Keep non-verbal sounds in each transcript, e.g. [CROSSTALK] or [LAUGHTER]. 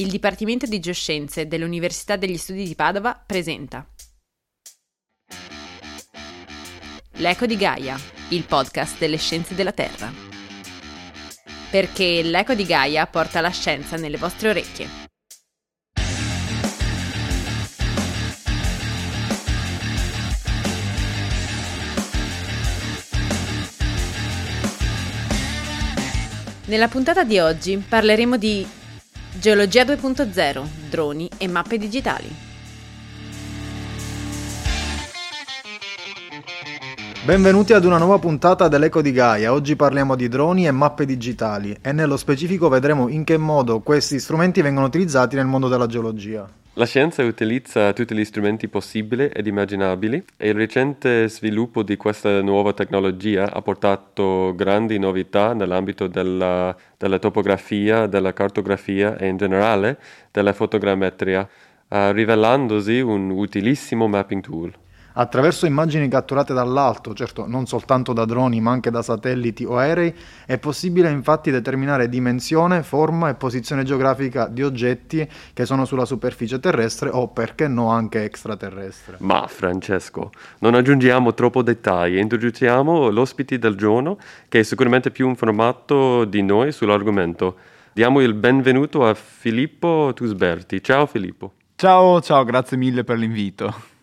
il Dipartimento di Geoscienze dell'Università degli Studi di Padova presenta L'Eco di Gaia, il podcast delle scienze della Terra. Perché l'Eco di Gaia porta la scienza nelle vostre orecchie. Nella puntata di oggi parleremo di Geologia 2.0, droni e mappe digitali. Benvenuti ad una nuova puntata dell'Eco di Gaia. Oggi parliamo di droni e mappe digitali e nello specifico vedremo in che modo questi strumenti vengono utilizzati nel mondo della geologia. La scienza utilizza tutti gli strumenti possibili ed immaginabili e il recente sviluppo di questa nuova tecnologia ha portato grandi novità nell'ambito della, della topografia, della cartografia e in generale della fotogrammetria, uh, rivelandosi un utilissimo mapping tool. Attraverso immagini catturate dall'alto, certo non soltanto da droni ma anche da satelliti o aerei, è possibile infatti determinare dimensione, forma e posizione geografica di oggetti che sono sulla superficie terrestre o perché no anche extraterrestre. Ma Francesco, non aggiungiamo troppo dettagli, introduciamo l'ospite del giorno che è sicuramente più informato di noi sull'argomento. Diamo il benvenuto a Filippo Tusberti. Ciao Filippo. Ciao, ciao, grazie mille per l'invito.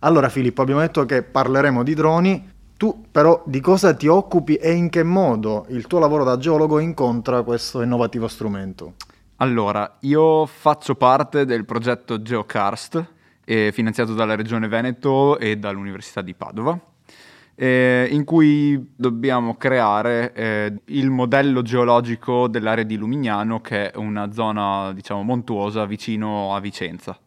Allora Filippo, abbiamo detto che parleremo di droni, tu però di cosa ti occupi e in che modo il tuo lavoro da geologo incontra questo innovativo strumento? Allora, io faccio parte del progetto GeoCarst, eh, finanziato dalla Regione Veneto e dall'Università di Padova, eh, in cui dobbiamo creare eh, il modello geologico dell'area di Lumignano, che è una zona, diciamo, montuosa vicino a Vicenza.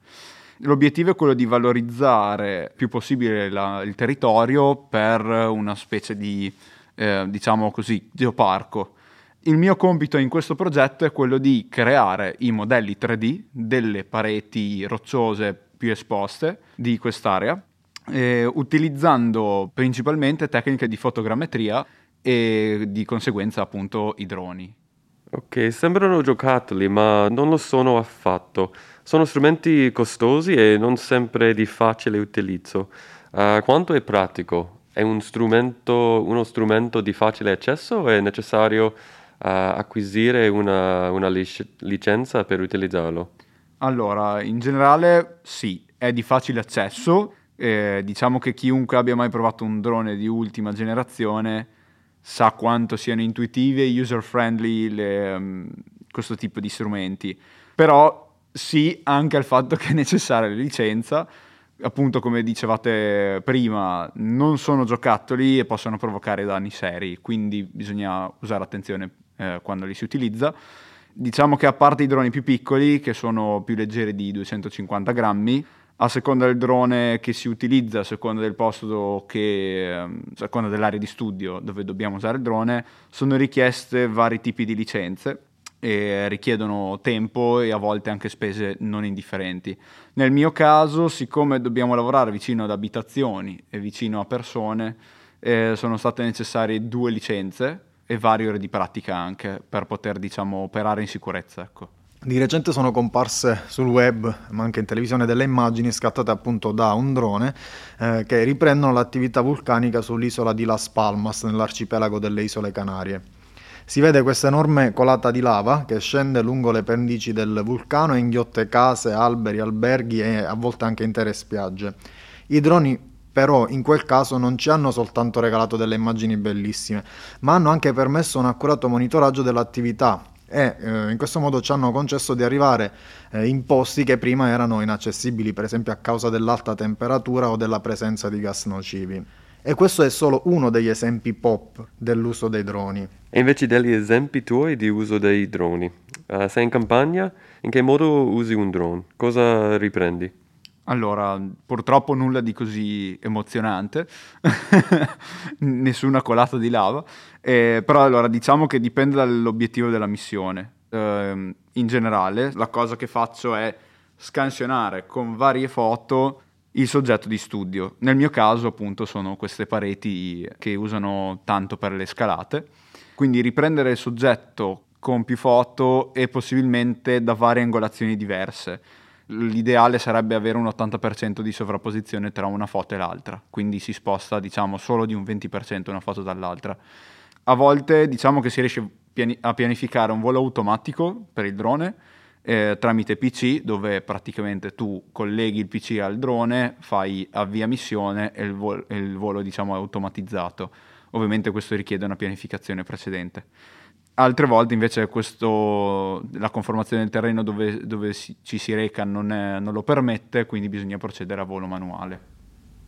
L'obiettivo è quello di valorizzare più possibile la, il territorio per una specie di, eh, diciamo così, geoparco. Il mio compito in questo progetto è quello di creare i modelli 3D delle pareti rocciose più esposte di quest'area, eh, utilizzando principalmente tecniche di fotogrammetria e di conseguenza appunto i droni. Ok, sembrano giocattoli, ma non lo sono affatto. Sono strumenti costosi e non sempre di facile utilizzo. Uh, quanto è pratico? È un strumento, uno strumento di facile accesso o è necessario uh, acquisire una, una lic- licenza per utilizzarlo? Allora, in generale sì, è di facile accesso. Eh, diciamo che chiunque abbia mai provato un drone di ultima generazione sa quanto siano intuitive e user friendly le, um, questo tipo di strumenti. Però sì anche al fatto che è necessaria la licenza, appunto come dicevate prima, non sono giocattoli e possono provocare danni seri, quindi bisogna usare attenzione eh, quando li si utilizza. Diciamo che a parte i droni più piccoli, che sono più leggeri di 250 grammi, a seconda del drone che si utilizza, a seconda del posto che, ehm, a seconda dell'area di studio dove dobbiamo usare il drone, sono richieste vari tipi di licenze e richiedono tempo e a volte anche spese non indifferenti. Nel mio caso, siccome dobbiamo lavorare vicino ad abitazioni e vicino a persone, eh, sono state necessarie due licenze e varie ore di pratica anche per poter diciamo, operare in sicurezza. Ecco. Di recente sono comparse sul web, ma anche in televisione, delle immagini scattate appunto da un drone eh, che riprendono l'attività vulcanica sull'isola di Las Palmas, nell'arcipelago delle isole Canarie. Si vede questa enorme colata di lava che scende lungo le pendici del vulcano e inghiotte case, alberi, alberghi e a volte anche intere spiagge. I droni però in quel caso non ci hanno soltanto regalato delle immagini bellissime, ma hanno anche permesso un accurato monitoraggio dell'attività e eh, in questo modo ci hanno concesso di arrivare eh, in posti che prima erano inaccessibili, per esempio a causa dell'alta temperatura o della presenza di gas nocivi. E questo è solo uno degli esempi pop dell'uso dei droni. E invece degli esempi tuoi di uso dei droni, uh, sei in campagna? In che modo usi un drone? Cosa riprendi? Allora, purtroppo nulla di così emozionante, [LAUGHS] nessuna colata di lava, eh, però allora diciamo che dipende dall'obiettivo della missione. Eh, in generale, la cosa che faccio è scansionare con varie foto il soggetto di studio. Nel mio caso, appunto, sono queste pareti che usano tanto per le scalate. Quindi riprendere il soggetto con più foto e possibilmente da varie angolazioni diverse. L'ideale sarebbe avere un 80% di sovrapposizione tra una foto e l'altra, quindi si sposta diciamo solo di un 20% una foto dall'altra. A volte diciamo che si riesce a pianificare un volo automatico per il drone eh, tramite PC dove praticamente tu colleghi il PC al drone, fai avvia missione e il, vol- il volo diciamo è automatizzato. Ovviamente questo richiede una pianificazione precedente. Altre volte invece questo, la conformazione del terreno dove, dove si, ci si reca non, è, non lo permette, quindi bisogna procedere a volo manuale.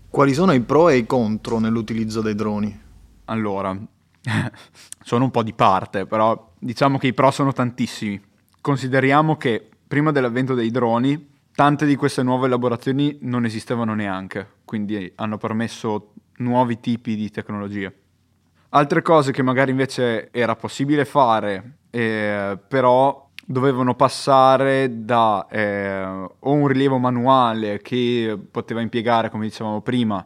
Quali sono i pro e i contro nell'utilizzo dei droni? Allora, [LAUGHS] sono un po' di parte, però diciamo che i pro sono tantissimi consideriamo che prima dell'avvento dei droni tante di queste nuove elaborazioni non esistevano neanche, quindi hanno permesso nuovi tipi di tecnologie. Altre cose che magari invece era possibile fare, eh, però dovevano passare da eh, o un rilievo manuale che poteva impiegare, come dicevamo prima,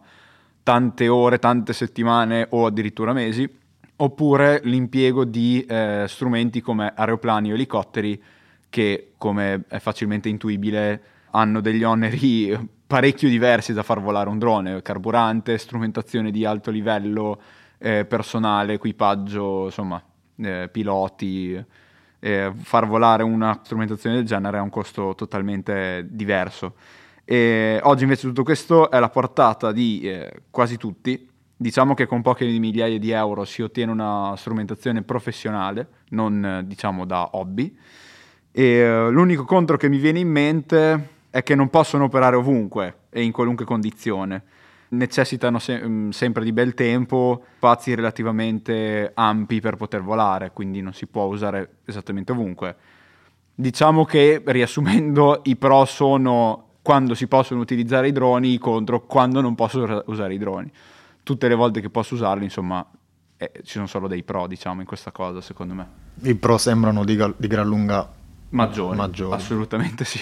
tante ore, tante settimane o addirittura mesi, oppure l'impiego di eh, strumenti come aeroplani o elicotteri che, come è facilmente intuibile, hanno degli oneri parecchio diversi da far volare un drone, carburante, strumentazione di alto livello, eh, personale, equipaggio, insomma, eh, piloti. Eh, far volare una strumentazione del genere ha un costo totalmente diverso. E oggi invece tutto questo è alla portata di eh, quasi tutti, Diciamo che con poche migliaia di euro si ottiene una strumentazione professionale, non diciamo da hobby. E uh, l'unico contro che mi viene in mente è che non possono operare ovunque e in qualunque condizione. Necessitano se- mm, sempre di bel tempo, spazi relativamente ampi per poter volare, quindi non si può usare esattamente ovunque. Diciamo che, riassumendo, i pro sono quando si possono utilizzare i droni, i contro quando non posso usare i droni tutte le volte che posso usarli, insomma, eh, ci sono solo dei pro, diciamo, in questa cosa, secondo me. I pro sembrano di, di gran lunga maggiori, maggiori. Assolutamente sì.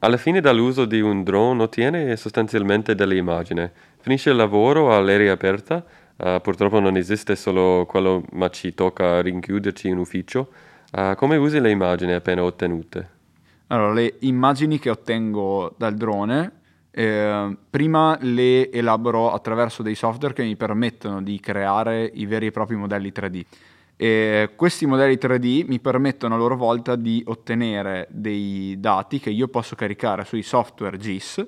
Alla fine dall'uso di un drone ottiene sostanzialmente delle immagini. Finisce il lavoro all'aria aperta, uh, purtroppo non esiste solo quello, ma ci tocca rinchiuderci in ufficio. Uh, come usi le immagini appena ottenute? Allora, le immagini che ottengo dal drone eh, prima le elaboro attraverso dei software che mi permettono di creare i veri e propri modelli 3D. E questi modelli 3D mi permettono a loro volta di ottenere dei dati che io posso caricare sui software GIS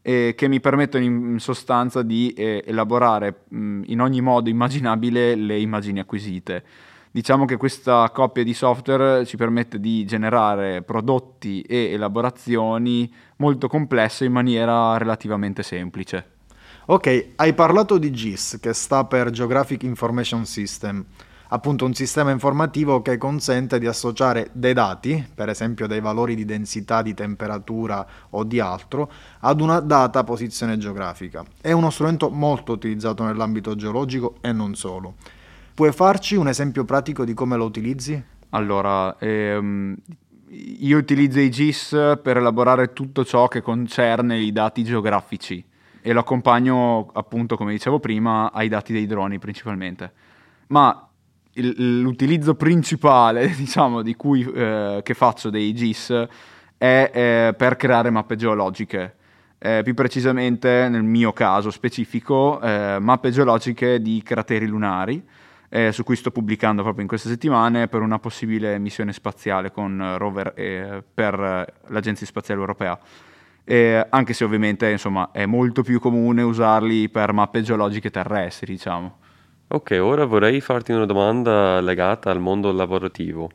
e che mi permettono in sostanza di eh, elaborare mh, in ogni modo immaginabile le immagini acquisite. Diciamo che questa coppia di software ci permette di generare prodotti e elaborazioni molto complesse in maniera relativamente semplice. Ok, hai parlato di GIS, che sta per Geographic Information System, appunto un sistema informativo che consente di associare dei dati, per esempio dei valori di densità, di temperatura o di altro, ad una data posizione geografica. È uno strumento molto utilizzato nell'ambito geologico e non solo. Puoi farci un esempio pratico di come lo utilizzi? Allora, ehm, io utilizzo i GIS per elaborare tutto ciò che concerne i dati geografici e lo accompagno appunto, come dicevo prima, ai dati dei droni principalmente. Ma il, l'utilizzo principale, [LAUGHS] diciamo, di cui, eh, che faccio dei GIS è eh, per creare mappe geologiche. Eh, più precisamente, nel mio caso specifico, eh, mappe geologiche di crateri lunari eh, su cui sto pubblicando proprio in queste settimane per una possibile missione spaziale con rover eh, per l'Agenzia Spaziale Europea. Eh, anche se ovviamente insomma, è molto più comune usarli per mappe geologiche terrestri, diciamo. Ok, ora vorrei farti una domanda legata al mondo lavorativo.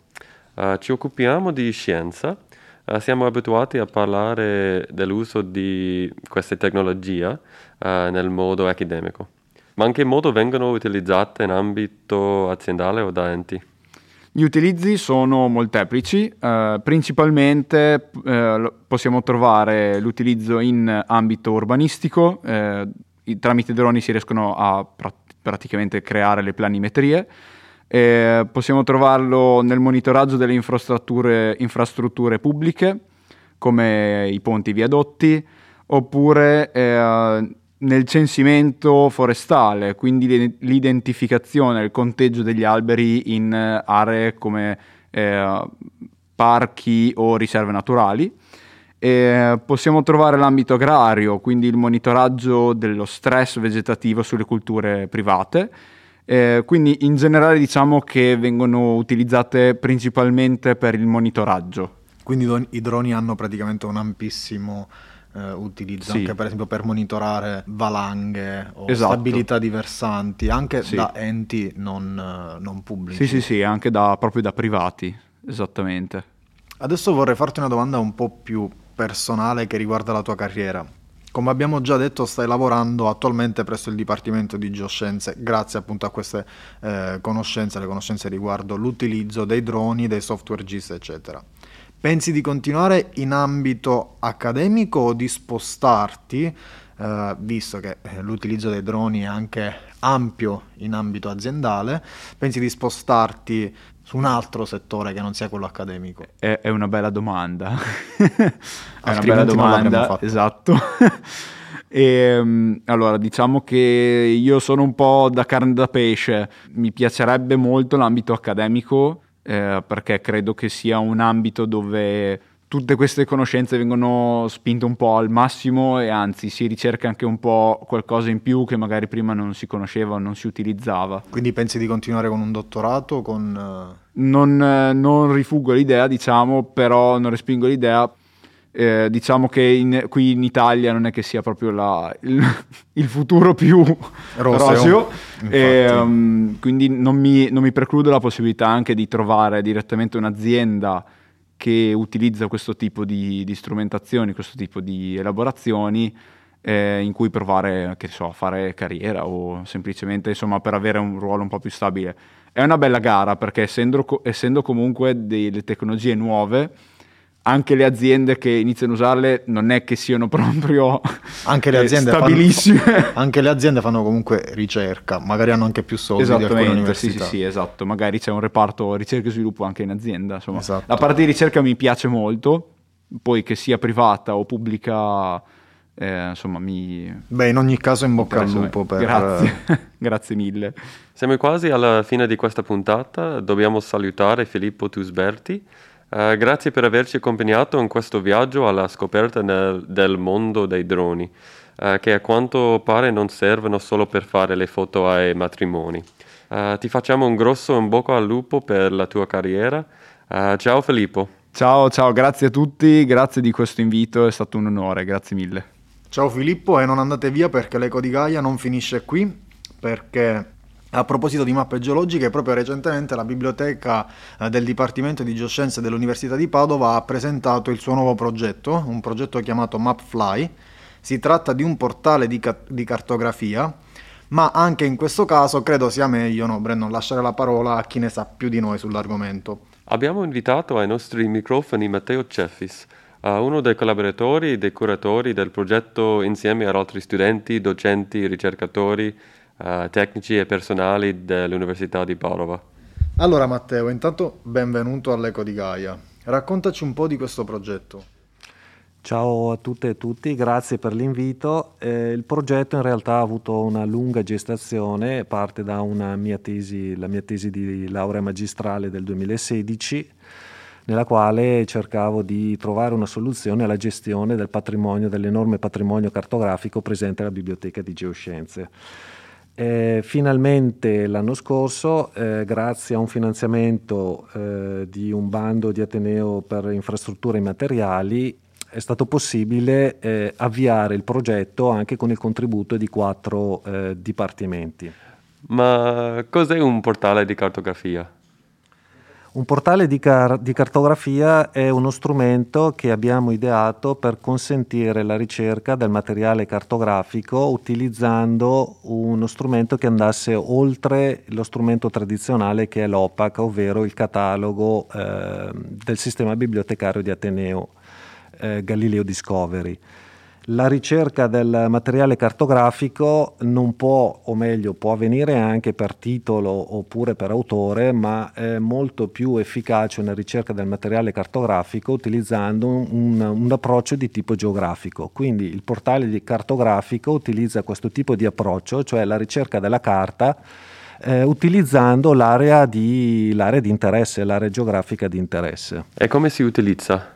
Uh, ci occupiamo di scienza, uh, siamo abituati a parlare dell'uso di queste tecnologie uh, nel modo accademico ma in che modo vengono utilizzate in ambito aziendale o da enti? Gli utilizzi sono molteplici, eh, principalmente eh, possiamo trovare l'utilizzo in ambito urbanistico, eh, tramite droni si riescono a pr- praticamente creare le planimetrie, possiamo trovarlo nel monitoraggio delle infrastrutture, infrastrutture pubbliche, come i ponti e i viadotti, oppure eh, nel censimento forestale, quindi l'identificazione, il conteggio degli alberi in eh, aree come eh, parchi o riserve naturali. E possiamo trovare l'ambito agrario, quindi il monitoraggio dello stress vegetativo sulle culture private. Eh, quindi in generale diciamo che vengono utilizzate principalmente per il monitoraggio. Quindi i droni hanno praticamente un ampissimo eh, utilizzo sì. anche per esempio per monitorare valanghe o esatto. stabilità di versanti, anche sì. da enti non, eh, non pubblici. Sì, sì, sì, anche da, proprio da privati, esattamente. Adesso vorrei farti una domanda un po' più personale che riguarda la tua carriera. Come abbiamo già detto, stai lavorando attualmente presso il Dipartimento di Geoscienze, grazie appunto a queste eh, conoscenze, le conoscenze riguardo l'utilizzo dei droni, dei software GIS, eccetera. Pensi di continuare in ambito accademico o di spostarti, eh, visto che eh, l'utilizzo dei droni è anche ampio in ambito aziendale, pensi di spostarti su un altro settore che non sia quello accademico? È, è una bella domanda. [LAUGHS] è una bella domanda, esatto. E, [LAUGHS] ehm, allora, diciamo che io sono un po' da carne da pesce, mi piacerebbe molto l'ambito accademico eh, perché credo che sia un ambito dove tutte queste conoscenze vengono spinte un po' al massimo e anzi si ricerca anche un po' qualcosa in più che magari prima non si conosceva o non si utilizzava. Quindi pensi di continuare con un dottorato? Con... Eh, non, eh, non rifuggo l'idea, diciamo, però non respingo l'idea eh, diciamo che in, qui in Italia non è che sia proprio la, il, [LAUGHS] il, futuro più roseo, roseo e, um, quindi non mi, non mi, precludo la possibilità anche di trovare direttamente un'azienda che utilizza questo tipo di, di strumentazioni, questo tipo di elaborazioni eh, in cui provare so, a fare carriera o semplicemente insomma, per avere un ruolo un po' più stabile. È una bella gara perché essendo, essendo comunque delle tecnologie nuove, anche le aziende che iniziano a usarle non è che siano [LAUGHS] proprio anche le aziende stabilissime. Fanno, [LAUGHS] anche le aziende fanno comunque ricerca, magari hanno anche più soldi Esattamente, sì, sì, sì, esatto. Magari c'è un reparto ricerca e sviluppo anche in azienda. Insomma. Esatto. La parte di ricerca mi piace molto, poi che sia privata o pubblica, eh, insomma, mi... Beh, in ogni caso in bocca al lupo per... Grazie, [LAUGHS] grazie mille. Siamo quasi alla fine di questa puntata, dobbiamo salutare Filippo Tusberti, Uh, grazie per averci accompagnato in questo viaggio alla scoperta nel, del mondo dei droni, uh, che a quanto pare non servono solo per fare le foto ai matrimoni. Uh, ti facciamo un grosso in bocca al lupo per la tua carriera. ciao Filippo. Ciao, ciao, grazie a tutti, grazie di questo invito, è stato un onore, grazie mille. Ciao Filippo e non andate via perché l'Eco di Gaia non finisce qui, perché a proposito di mappe geologiche, proprio recentemente la biblioteca eh, del Dipartimento di Geoscienze dell'Università di Padova ha presentato il suo nuovo progetto, un progetto chiamato MapFly. Si tratta di un portale di, ca- di cartografia, ma anche in questo caso credo sia meglio, no, Brennon, lasciare la parola a chi ne sa più di noi sull'argomento. Abbiamo invitato ai nostri microfoni Matteo Ceffis, uno dei collaboratori e dei curatori del progetto insieme ad altri studenti, docenti, ricercatori uh, tecnici e personali dell'Università di Padova. Allora Matteo, intanto benvenuto all'Eco di Gaia. Raccontaci un po' di questo progetto. Ciao a tutte e tutti, grazie per l'invito. Eh, il progetto in realtà ha avuto una lunga gestazione, parte da una mia tesi, la mia tesi di laurea magistrale del 2016, nella quale cercavo di trovare una soluzione alla gestione del patrimonio, dell'enorme patrimonio cartografico presente alla Biblioteca di Geoscienze. Eh, finalmente l'anno scorso, eh, grazie a un finanziamento eh, di un bando di Ateneo per infrastrutture immateriali, è stato possibile eh, avviare il progetto anche con il contributo di quattro eh, dipartimenti. Ma cos'è un portale di cartografia? Un portale di, car- di, cartografia è uno strumento che abbiamo ideato per consentire la ricerca del materiale cartografico utilizzando uno strumento che andasse oltre lo strumento tradizionale che è l'OPAC, ovvero il catalogo eh, del sistema bibliotecario di Ateneo eh, Galileo Discovery la ricerca del materiale cartografico non può, o meglio, può avvenire anche per titolo oppure per autore, ma è molto più efficace una ricerca del materiale cartografico utilizzando un, un approccio di tipo geografico. Quindi il portale cartografico utilizza questo tipo di approccio, cioè la ricerca della carta eh, utilizzando l'area di, l'area di interesse, l'area geografica di interesse. E come si utilizza?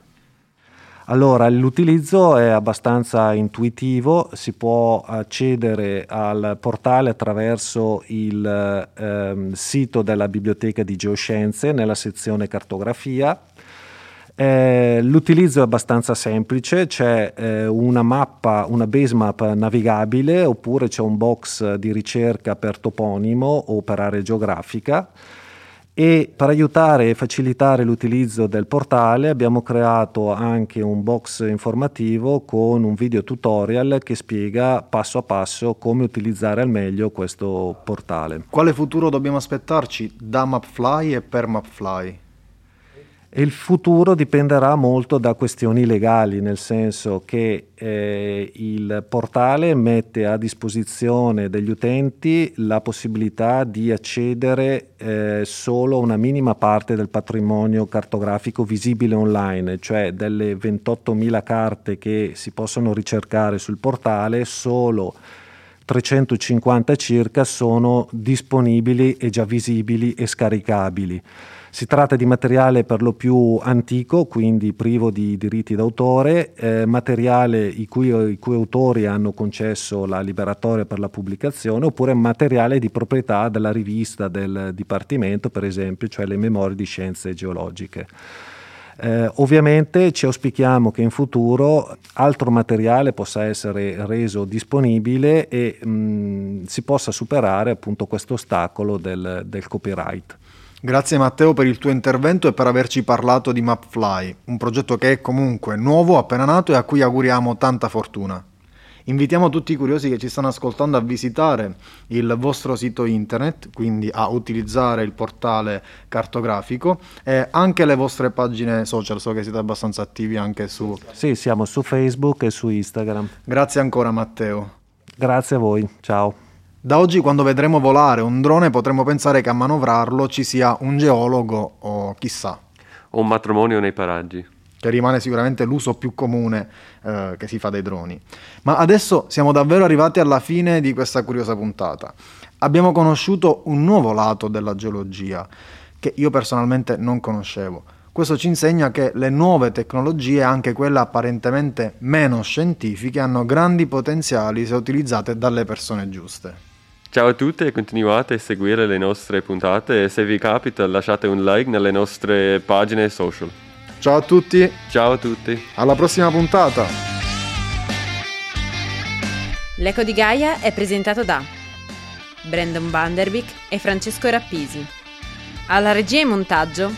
Allora, l'utilizzo è abbastanza intuitivo, si può accedere al portale attraverso il ehm, sito della Biblioteca di Geoscienze nella sezione cartografia. Eh, l'utilizzo è abbastanza semplice, c'è eh, una mappa, una base map navigabile oppure c'è un box di ricerca per toponimo o per area geografica e per aiutare e facilitare l'utilizzo del portale abbiamo creato anche un box informativo con un video tutorial che spiega passo a passo come utilizzare al meglio questo portale. Quale futuro dobbiamo aspettarci da Mapfly e per Mapfly? E il futuro dipenderà molto da questioni legali, nel senso che eh, il portale mette a disposizione degli utenti la possibilità di accedere eh, solo a una minima parte del patrimonio cartografico visibile online, cioè delle 28.000 carte che si possono ricercare sul portale, solo 350 circa sono disponibili e già visibili e scaricabili. Si tratta di materiale per lo più antico, quindi privo di diritti d'autore, eh, materiale i cui, i cui, autori hanno concesso la liberatoria per la pubblicazione, oppure materiale di proprietà della rivista del Dipartimento, per esempio, cioè le memorie di scienze geologiche. Eh, ovviamente ci auspichiamo che in futuro altro materiale possa essere reso disponibile e mh, si possa superare appunto questo ostacolo del, del copyright. Grazie Matteo per il tuo intervento e per averci parlato di Mapfly, un progetto che è comunque nuovo, appena nato e a cui auguriamo tanta fortuna. Invitiamo tutti i curiosi che ci stanno ascoltando a visitare il vostro sito internet, quindi a utilizzare il portale cartografico e anche le vostre pagine social, so che siete abbastanza attivi anche su... Sì, siamo su Facebook e su Instagram. Grazie ancora Matteo. Grazie a voi, ciao. Da oggi quando vedremo volare un drone potremo pensare che a manovrarlo ci sia un geologo o chissà. O un matrimonio nei paraggi. Che rimane sicuramente l'uso più comune eh, che si fa dei droni. Ma adesso siamo davvero arrivati alla fine di questa curiosa puntata. Abbiamo conosciuto un nuovo lato della geologia che io personalmente non conoscevo. Questo ci insegna che le nuove tecnologie, anche quelle apparentemente meno scientifiche, hanno grandi potenziali se utilizzate dalle persone giuste. Ciao a tutti e continuate a seguire le nostre puntate e se vi capita lasciate un like nelle nostre pagine social. Ciao a tutti. Ciao a tutti. Alla prossima puntata. L'Eco di Gaia è presentato da Brandon Vanderbeek e Francesco Rappisi. Alla regia e montaggio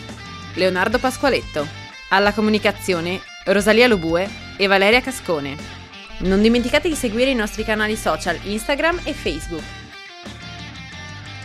Leonardo Pasqualetto. Alla comunicazione Rosalia Lobue e Valeria Cascone. Non dimenticate di seguire i nostri canali social Instagram e Facebook.